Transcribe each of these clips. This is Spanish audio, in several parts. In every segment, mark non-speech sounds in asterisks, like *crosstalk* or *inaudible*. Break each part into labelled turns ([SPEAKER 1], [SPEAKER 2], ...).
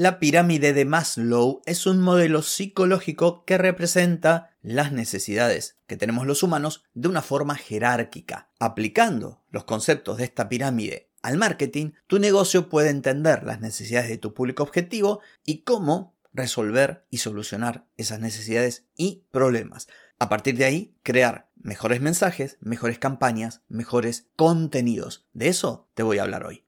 [SPEAKER 1] La pirámide de Maslow es un modelo psicológico que representa las necesidades que tenemos los humanos de una forma jerárquica. Aplicando los conceptos de esta pirámide al marketing, tu negocio puede entender las necesidades de tu público objetivo y cómo resolver y solucionar esas necesidades y problemas. A partir de ahí, crear mejores mensajes, mejores campañas, mejores contenidos. De eso te voy a hablar hoy.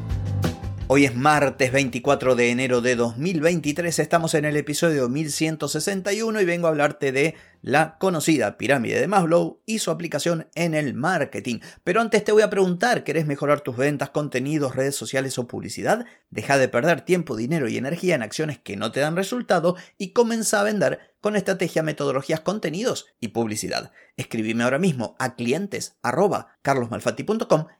[SPEAKER 1] Hoy es martes 24 de enero de 2023, estamos en el episodio 1161 y vengo a hablarte de la conocida pirámide de Maslow y su aplicación en el marketing. Pero antes te voy a preguntar, ¿querés mejorar tus ventas, contenidos, redes sociales o publicidad? Deja de perder tiempo, dinero y energía en acciones que no te dan resultado y comienza a vender con estrategia, metodologías, contenidos y publicidad. Escribime ahora mismo a clientes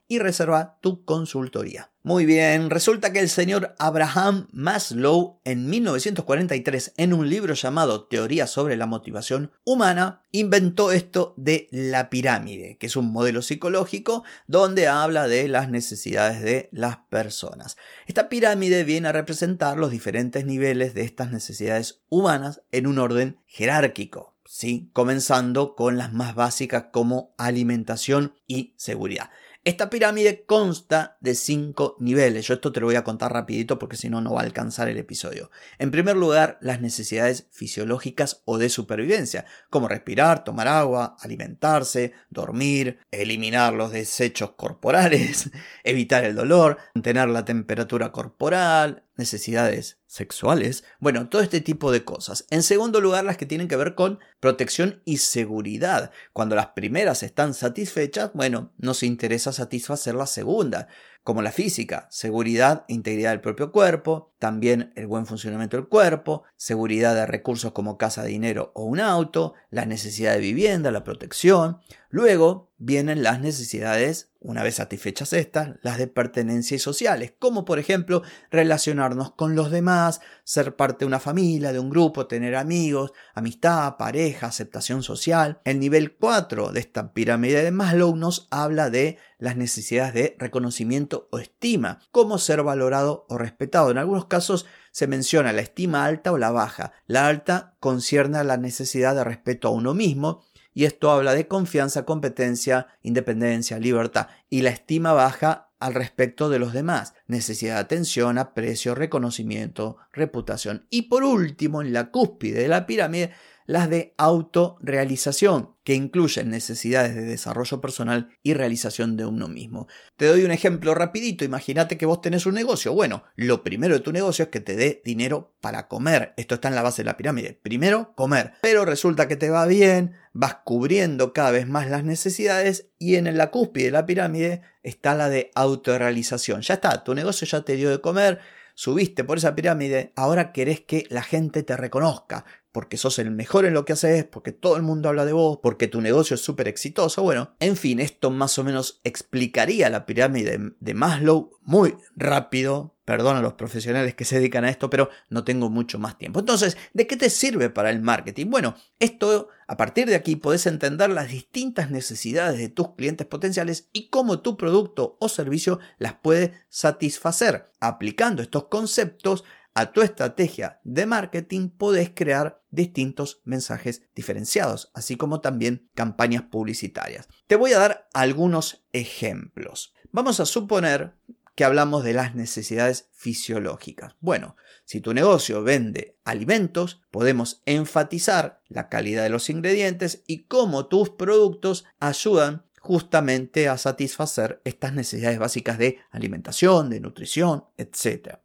[SPEAKER 1] y reserva tu consultoría. Muy bien, resulta que el señor Abraham Maslow en 1943 en un libro llamado Teoría sobre la motivación humana inventó esto de la pirámide, que es un modelo psicológico donde habla de las necesidades de las personas. Esta pirámide viene a representar los diferentes niveles de estas necesidades humanas en un orden jerárquico. ¿sí? comenzando con las más básicas como alimentación y seguridad. Esta pirámide consta de cinco niveles. Yo esto te lo voy a contar rapidito porque si no, no va a alcanzar el episodio. En primer lugar, las necesidades fisiológicas o de supervivencia, como respirar, tomar agua, alimentarse, dormir, eliminar los desechos corporales, *laughs* evitar el dolor, mantener la temperatura corporal, necesidades sexuales, bueno, todo este tipo de cosas. En segundo lugar, las que tienen que ver con protección y seguridad. Cuando las primeras están satisfechas, bueno, nos interesa satisfacer la segunda como la física, seguridad e integridad del propio cuerpo, también el buen funcionamiento del cuerpo, seguridad de recursos como casa, dinero o un auto, la necesidad de vivienda, la protección. Luego vienen las necesidades, una vez satisfechas estas, las de pertenencia y sociales, como por ejemplo relacionarnos con los demás, ser parte de una familia, de un grupo, tener amigos, amistad, pareja, aceptación social. El nivel 4 de esta pirámide de Maslow nos habla de las necesidades de reconocimiento o estima, como ser valorado o respetado. En algunos casos se menciona la estima alta o la baja. La alta concierne a la necesidad de respeto a uno mismo y esto habla de confianza, competencia, independencia, libertad. Y la estima baja al respecto de los demás, necesidad de atención, aprecio, reconocimiento, reputación. Y por último, en la cúspide de la pirámide, las de autorrealización, que incluyen necesidades de desarrollo personal y realización de uno mismo. Te doy un ejemplo rapidito, imagínate que vos tenés un negocio. Bueno, lo primero de tu negocio es que te dé dinero para comer. Esto está en la base de la pirámide. Primero, comer. Pero resulta que te va bien, vas cubriendo cada vez más las necesidades y en la cúspide de la pirámide está la de autorrealización. Ya está, tu negocio ya te dio de comer, subiste por esa pirámide, ahora querés que la gente te reconozca, porque sos el mejor en lo que haces, porque todo el mundo habla de vos, porque tu negocio es súper exitoso. Bueno, en fin, esto más o menos explicaría la pirámide de Maslow muy rápido. Perdón a los profesionales que se dedican a esto, pero no tengo mucho más tiempo. Entonces, ¿de qué te sirve para el marketing? Bueno, esto a partir de aquí podés entender las distintas necesidades de tus clientes potenciales y cómo tu producto o servicio las puede satisfacer. Aplicando estos conceptos, a tu estrategia de marketing podés crear distintos mensajes diferenciados, así como también campañas publicitarias. Te voy a dar algunos ejemplos. Vamos a suponer que hablamos de las necesidades fisiológicas. Bueno, si tu negocio vende alimentos, podemos enfatizar la calidad de los ingredientes y cómo tus productos ayudan justamente a satisfacer estas necesidades básicas de alimentación, de nutrición, etc.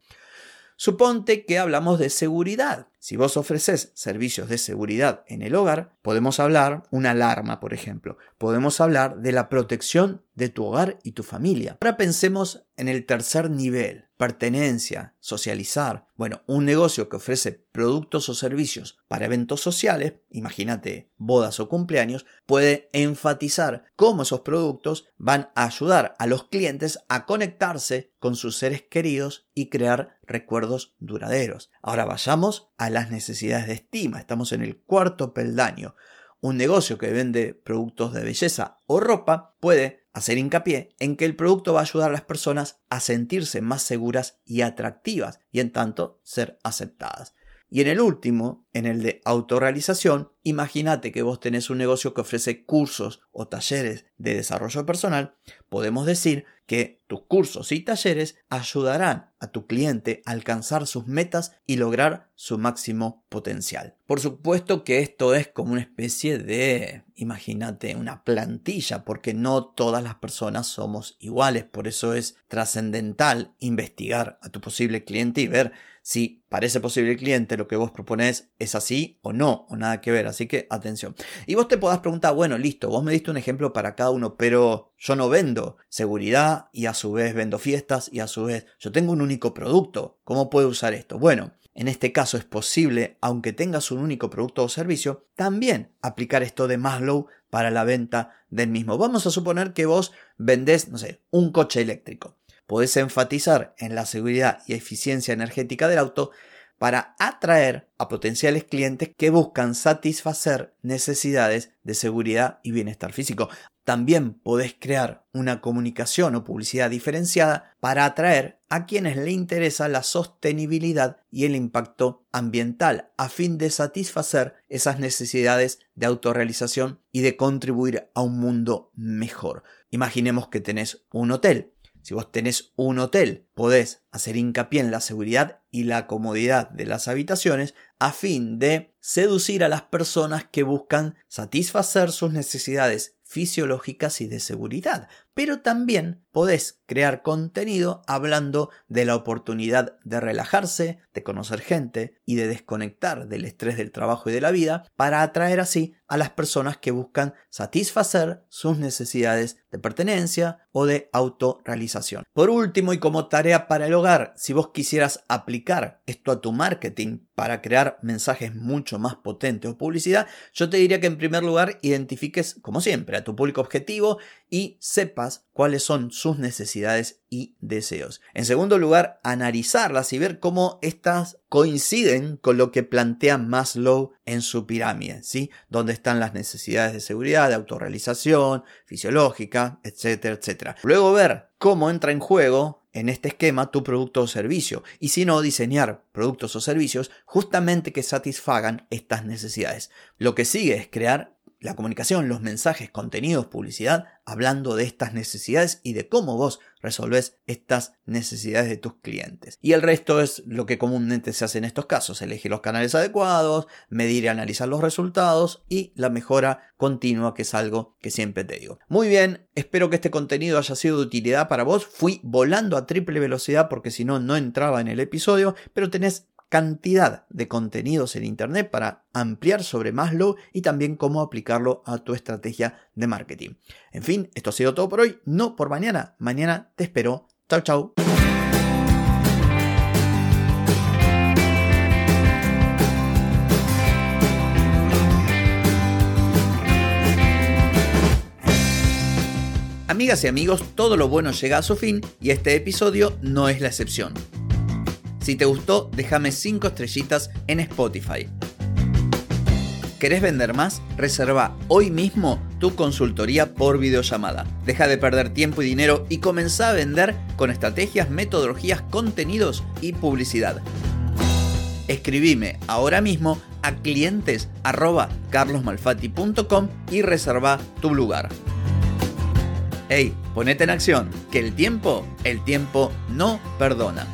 [SPEAKER 1] Suponte que hablamos de seguridad. Si vos ofreces servicios de seguridad en el hogar, podemos hablar una alarma, por ejemplo. Podemos hablar de la protección de tu hogar y tu familia. Ahora pensemos en el tercer nivel, pertenencia, socializar. Bueno, un negocio que ofrece productos o servicios para eventos sociales, imagínate bodas o cumpleaños, puede enfatizar cómo esos productos van a ayudar a los clientes a conectarse con sus seres queridos y crear recuerdos duraderos. Ahora vayamos a las necesidades de estima. Estamos en el cuarto peldaño. Un negocio que vende productos de belleza o ropa puede hacer hincapié en que el producto va a ayudar a las personas a sentirse más seguras y atractivas y en tanto ser aceptadas. Y en el último, en el de autorrealización, imagínate que vos tenés un negocio que ofrece cursos o talleres de desarrollo personal, podemos decir que tus cursos y talleres ayudarán a tu cliente a alcanzar sus metas y lograr su máximo potencial. Por supuesto que esto es como una especie de, imagínate, una plantilla, porque no todas las personas somos iguales, por eso es trascendental investigar a tu posible cliente y ver si para ese posible cliente lo que vos proponés es así o no, o nada que ver. Así que atención. Y vos te podás preguntar, bueno, listo, vos me diste un ejemplo para cada uno, pero yo no vendo seguridad y a su vez vendo fiestas y a su vez yo tengo un único producto. ¿Cómo puedo usar esto? Bueno, en este caso es posible, aunque tengas un único producto o servicio, también aplicar esto de Maslow para la venta del mismo. Vamos a suponer que vos vendés, no sé, un coche eléctrico podés enfatizar en la seguridad y eficiencia energética del auto para atraer a potenciales clientes que buscan satisfacer necesidades de seguridad y bienestar físico. También podés crear una comunicación o publicidad diferenciada para atraer a quienes le interesa la sostenibilidad y el impacto ambiental a fin de satisfacer esas necesidades de autorrealización y de contribuir a un mundo mejor. Imaginemos que tenés un hotel si vos tenés un hotel, podés hacer hincapié en la seguridad y la comodidad de las habitaciones a fin de seducir a las personas que buscan satisfacer sus necesidades fisiológicas y de seguridad, pero también podés crear contenido hablando de la oportunidad de relajarse, de conocer gente y de desconectar del estrés del trabajo y de la vida para atraer así a las personas que buscan satisfacer sus necesidades de pertenencia o de autorrealización. Por último y como tarea para el hogar, si vos quisieras aplicar esto a tu marketing para crear mensajes mucho más potentes o publicidad, yo te diría que en primer lugar identifiques, como siempre, a tu público objetivo y sepas cuáles son sus necesidades y deseos. En segundo lugar, analizarlas y ver cómo estas coinciden con lo que plantea Maslow en su pirámide, ¿sí? Donde están las necesidades de seguridad, de autorrealización, fisiológica, etcétera, etcétera. Luego ver cómo entra en juego en este esquema tu producto o servicio y si no diseñar productos o servicios justamente que satisfagan estas necesidades. Lo que sigue es crear la comunicación, los mensajes, contenidos, publicidad, hablando de estas necesidades y de cómo vos resolvés estas necesidades de tus clientes. Y el resto es lo que comúnmente se hace en estos casos, elegir los canales adecuados, medir y analizar los resultados y la mejora continua, que es algo que siempre te digo. Muy bien, espero que este contenido haya sido de utilidad para vos. Fui volando a triple velocidad porque si no, no entraba en el episodio, pero tenés cantidad de contenidos en Internet para ampliar sobre Maslow y también cómo aplicarlo a tu estrategia de marketing. En fin, esto ha sido todo por hoy, no por mañana. Mañana te espero. Chao, chao. Amigas y amigos, todo lo bueno llega a su fin y este episodio no es la excepción. Si te gustó, déjame 5 estrellitas en Spotify. ¿Querés vender más? Reserva hoy mismo tu consultoría por videollamada. Deja de perder tiempo y dinero y comenzá a vender con estrategias, metodologías, contenidos y publicidad. Escribime ahora mismo a clientes y reserva tu lugar. Hey, ponete en acción, que el tiempo, el tiempo no perdona.